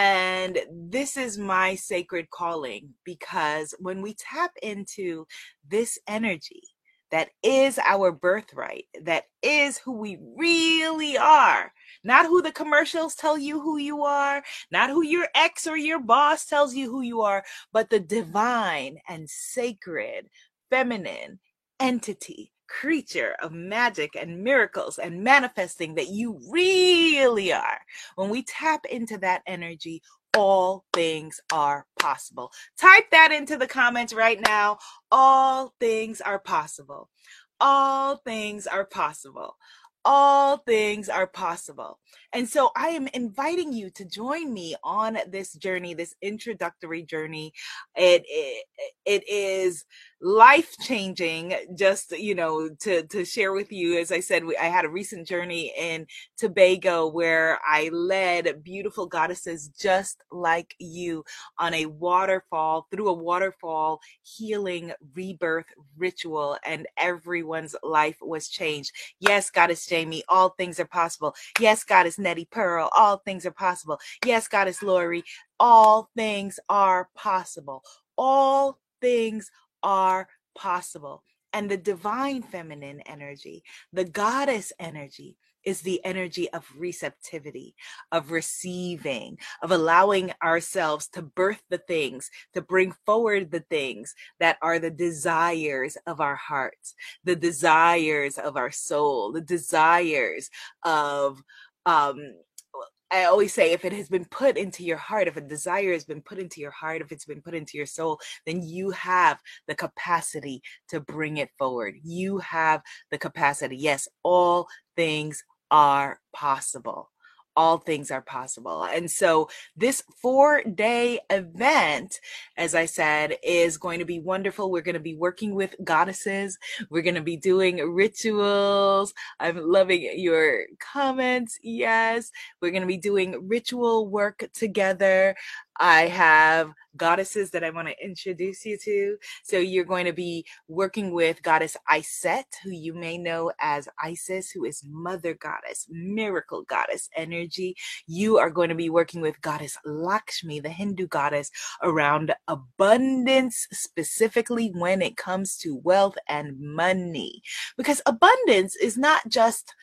And this is my sacred calling because when we tap into this energy, that is our birthright, that is who we really are. Not who the commercials tell you who you are, not who your ex or your boss tells you who you are, but the divine and sacred, feminine entity, creature of magic and miracles and manifesting that you really are. When we tap into that energy, all things are possible. Type that into the comments right now. All things are possible. All things are possible all things are possible. And so I am inviting you to join me on this journey, this introductory journey. It, it, it is life changing just you know to to share with you. As i said i had a recent journey in tobago where i led beautiful goddesses just like you on a waterfall through a waterfall healing rebirth ritual and everyone's life was changed. Yes goddess jamie all things are possible. Yes goddess nettie pearl all things are possible. Yes goddess lori all things are possible. All things are possible. And the divine feminine energy, the goddess energy, is the energy of receptivity, of receiving, of allowing ourselves to birth the things, to bring forward the things that are the desires of our hearts, the desires of our soul, the desires of um, I always say if it has been put into your heart, if a desire has been put into your heart, if it's been put into your soul, then you have the capacity to bring it forward. You have the capacity. Yes, all things are possible all things are possible. And so, this four day event, as I said, is going to be wonderful. We're going to be working with goddesses, we're going to be doing rituals. I'm loving your comments. Yes, we're going to be doing ritual work together. I have goddesses that I want to introduce you to. So you're going to be working with goddess Iset, who you may know as Isis, who is mother goddess, miracle goddess energy. You are going to be working with goddess Lakshmi, the Hindu goddess, around abundance, specifically when it comes to wealth and money. Because abundance is not just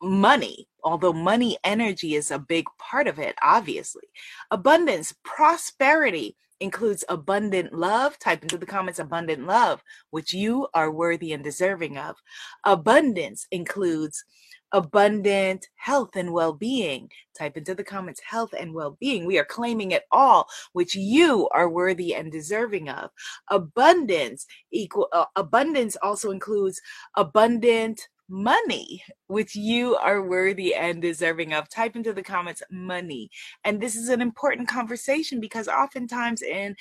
money, although money energy is a big part of it, obviously. Abundance, prosperity includes abundant love. Type into the comments abundant love, which you are worthy and deserving of. Abundance includes abundant health and well being. Type into the comments health and well being. We are claiming it all, which you are worthy and deserving of. Abundance equal uh, abundance also includes abundant money, which you are worthy and deserving of. Type into the comments money. And this is an important conversation because oftentimes in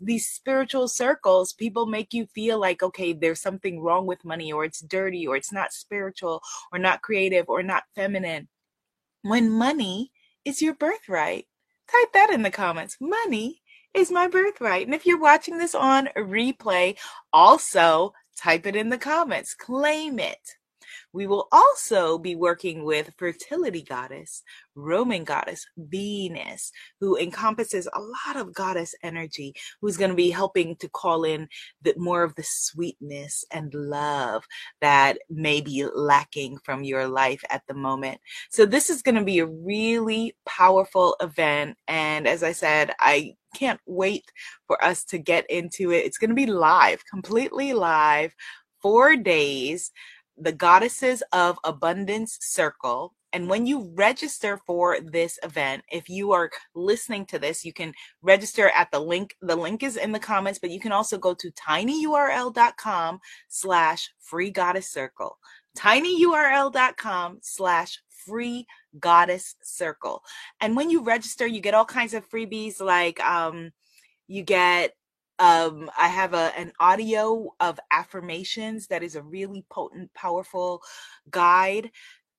these spiritual circles, people make you feel like, okay, there's something wrong with money, or it's dirty, or it's not spiritual, or not creative, or not feminine. When money is your birthright. Type that in the comments. Money is my birthright. And if you're watching this on replay, also type it in the comments. Claim it. We will also be working with fertility goddess, Roman goddess, Venus, who encompasses a lot of goddess energy, who's going to be helping to call in the, more of the sweetness and love that may be lacking from your life at the moment. So this is going to be a really powerful event. And as I said, I can't wait for us to get into it. It's going to be live, completely live, four days the Goddesses of Abundance Circle. And when you register for this event, if you are listening to this, you can register at the link. The link is in the comments, but you can also go to tinyurl.com slash free goddess circle. tinyurl.com slash free goddess circle. And when you register, you get all kinds of freebies like um, you get um, I have a, an audio of affirmations that is a really potent, powerful guide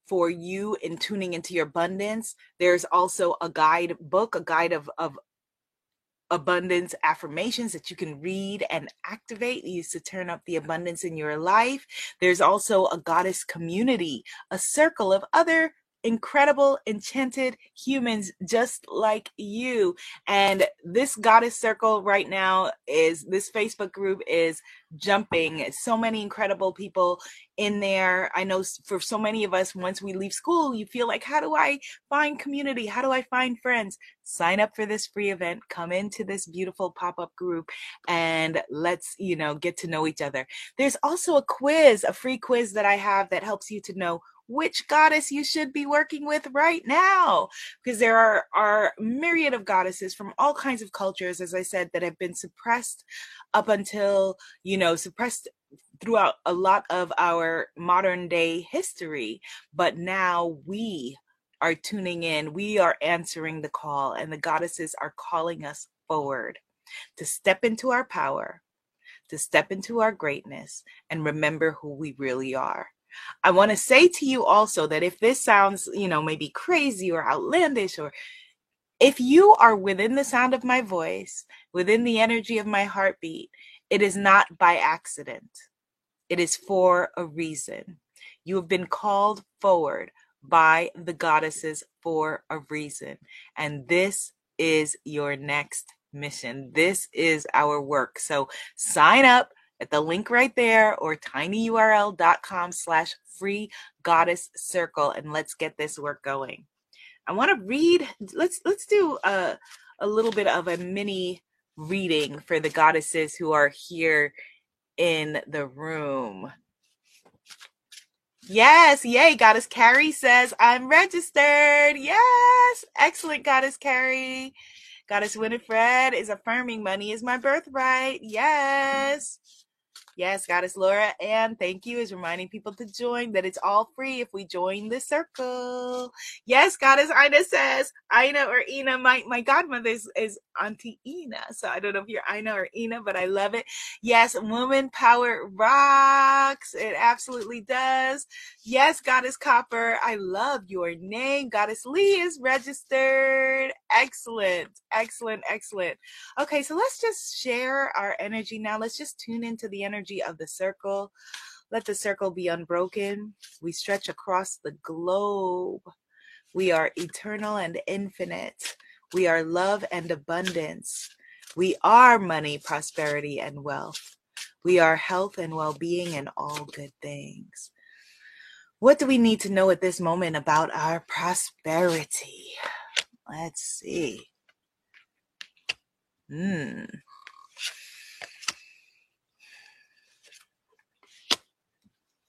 for you in tuning into your abundance. There's also a guide book, a guide of, of abundance affirmations that you can read and activate used to turn up the abundance in your life. There's also a goddess community, a circle of other incredible, enchanted humans just like you. And this goddess circle right now is this Facebook group is jumping. So many incredible people in there. I know for so many of us, once we leave school, you feel like, how do I find community? How do I find friends? Sign up for this free event, come into this beautiful pop up group, and let's, you know, get to know each other. There's also a quiz, a free quiz that I have that helps you to know which goddess you should be working with right now. Because there are, are myriad of goddesses from all kinds of cultures as i said that have been suppressed up until you know suppressed throughout a lot of our modern day history. But now we are tuning in. We are answering the call and the goddesses are calling us forward to step into our power to step into our greatness and remember who we really are I want to say to you also that if this sounds, you know, maybe crazy or outlandish, or if you are within the sound of my voice, within the energy of my heartbeat, it is not by accident. It is for a reason. You have been called forward by the goddesses for a reason. And this is your next mission. This is our work. So sign up at the link right there or tinyurl.com slash free goddess circle and let's get this work going i want to read let's let's do a, a little bit of a mini reading for the goddesses who are here in the room Yes, yay. Goddess Carrie says, I'm registered. Yes. Excellent, Goddess Carrie. Goddess Winifred is affirming money is my birthright. Yes. Yes, Goddess Laura, and thank you is reminding people to join that it's all free if we join the circle. Yes, Goddess Ina says, Ina or Ina, my, my godmother is, is Auntie Ina. So I don't know if you're Ina or Ina, but I love it. Yes, woman power rocks. It absolutely does. Yes, Goddess Copper, I love your name. Goddess Lee is registered. Excellent, excellent, excellent. Okay, so let's just share our energy now. Let's just tune into the energy energy of the circle. Let the circle be unbroken. We stretch across the globe. We are eternal and infinite. We are love and abundance. We are money, prosperity, and wealth. We are health and well being and all good things. What do we need to know at this moment about our prosperity? Let's see. Hmm.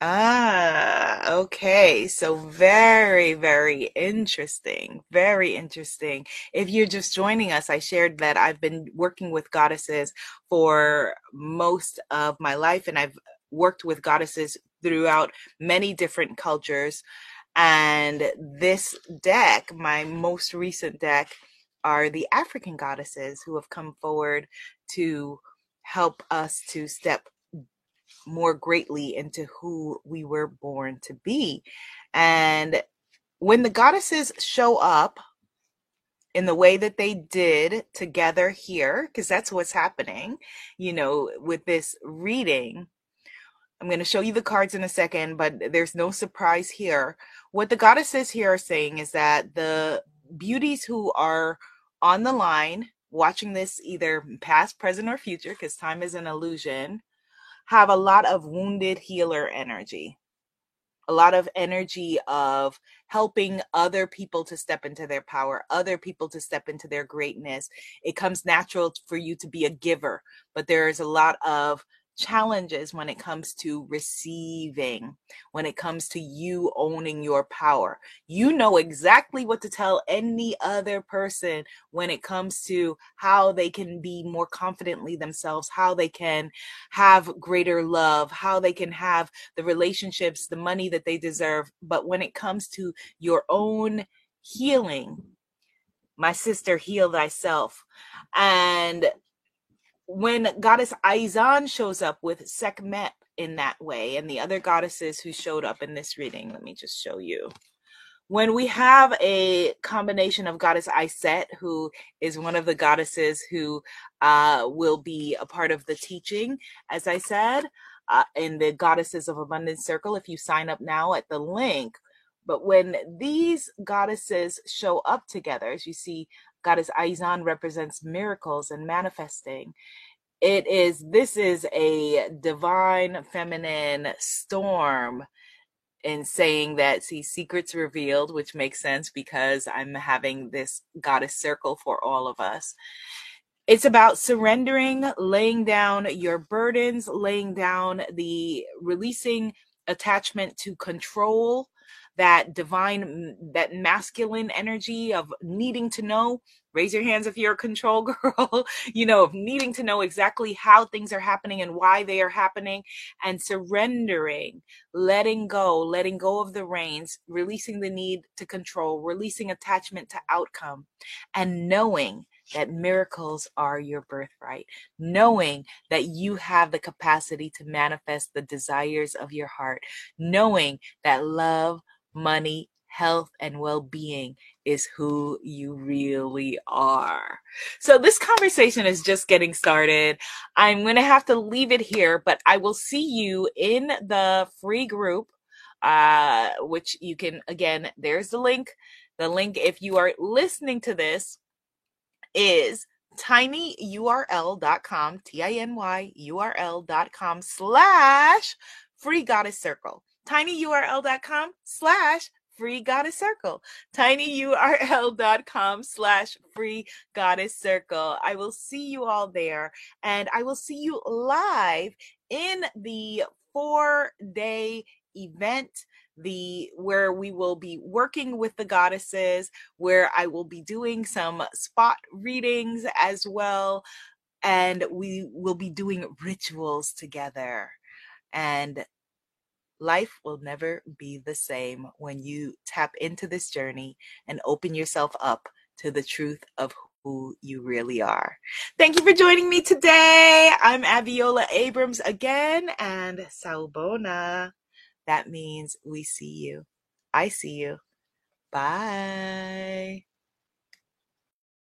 Ah, okay. So very, very interesting. Very interesting. If you're just joining us, I shared that I've been working with goddesses for most of my life, and I've worked with goddesses throughout many different cultures. And this deck, my most recent deck, are the African goddesses who have come forward to help us to step more greatly into who we were born to be. And when the goddesses show up in the way that they did together here, because that's what's happening, you know, with this reading. I'm going to show you the cards in a second, but there's no surprise here. What the goddesses here are saying is that the beauties who are on the line watching this either past, present, or future, because time is an illusion, have a lot of wounded healer energy, a lot of energy of helping other people to step into their power, other people to step into their greatness. It comes natural for you to be a giver, but there is a lot of challenges when it comes to receiving, when it comes to you owning your power. You know exactly what to tell any other person when it comes to how they can be more confidently themselves, how they can have greater love, how they can have the relationships, the money that they deserve. But when it comes to your own healing, my sister, heal thyself. And when goddess Aizan shows up with Sekhmet in that way, and the other goddesses who showed up in this reading, let me just show you. When we have a combination of goddess Iset, who is one of the goddesses who uh, will be a part of the teaching, as I said, uh, in the Goddesses of Abundance Circle, if you sign up now at the link, But when these goddesses show up together, as you see, Goddess Aizan represents miracles and manifesting. It is, this is a divine feminine storm in saying that see secrets revealed which makes sense because i'm having this goddess circle for all of us it's about surrendering laying down your burdens laying down the releasing attachment to control that divine that masculine energy of needing to know raise your hands if you're a control girl you know of needing to know exactly how things are happening and why they are happening and surrendering letting go letting go of the reins releasing the need to control releasing attachment to outcome and knowing that miracles are your birthright, knowing that you have the capacity to manifest the desires of your heart, knowing that love, money, health, and well being is who you really are. So, this conversation is just getting started. I'm going to have to leave it here, but I will see you in the free group, uh, which you can, again, there's the link. The link, if you are listening to this, is tinyurl.com, T I N Y U R L.com slash free goddess circle. tinyurl.com slash free goddess circle. tinyurl.com slash free goddess circle. I will see you all there and i will see you live in the four day event the where we will be working with the goddesses where i will be doing some spot readings as well and we will be doing rituals together. And life will never be the same when you tap into this journey and open yourself up to the truth of who you really are. Thank you for joining me today. I'm Abiola Abrams again and Sawubona. That means we see you. I see you. Bye.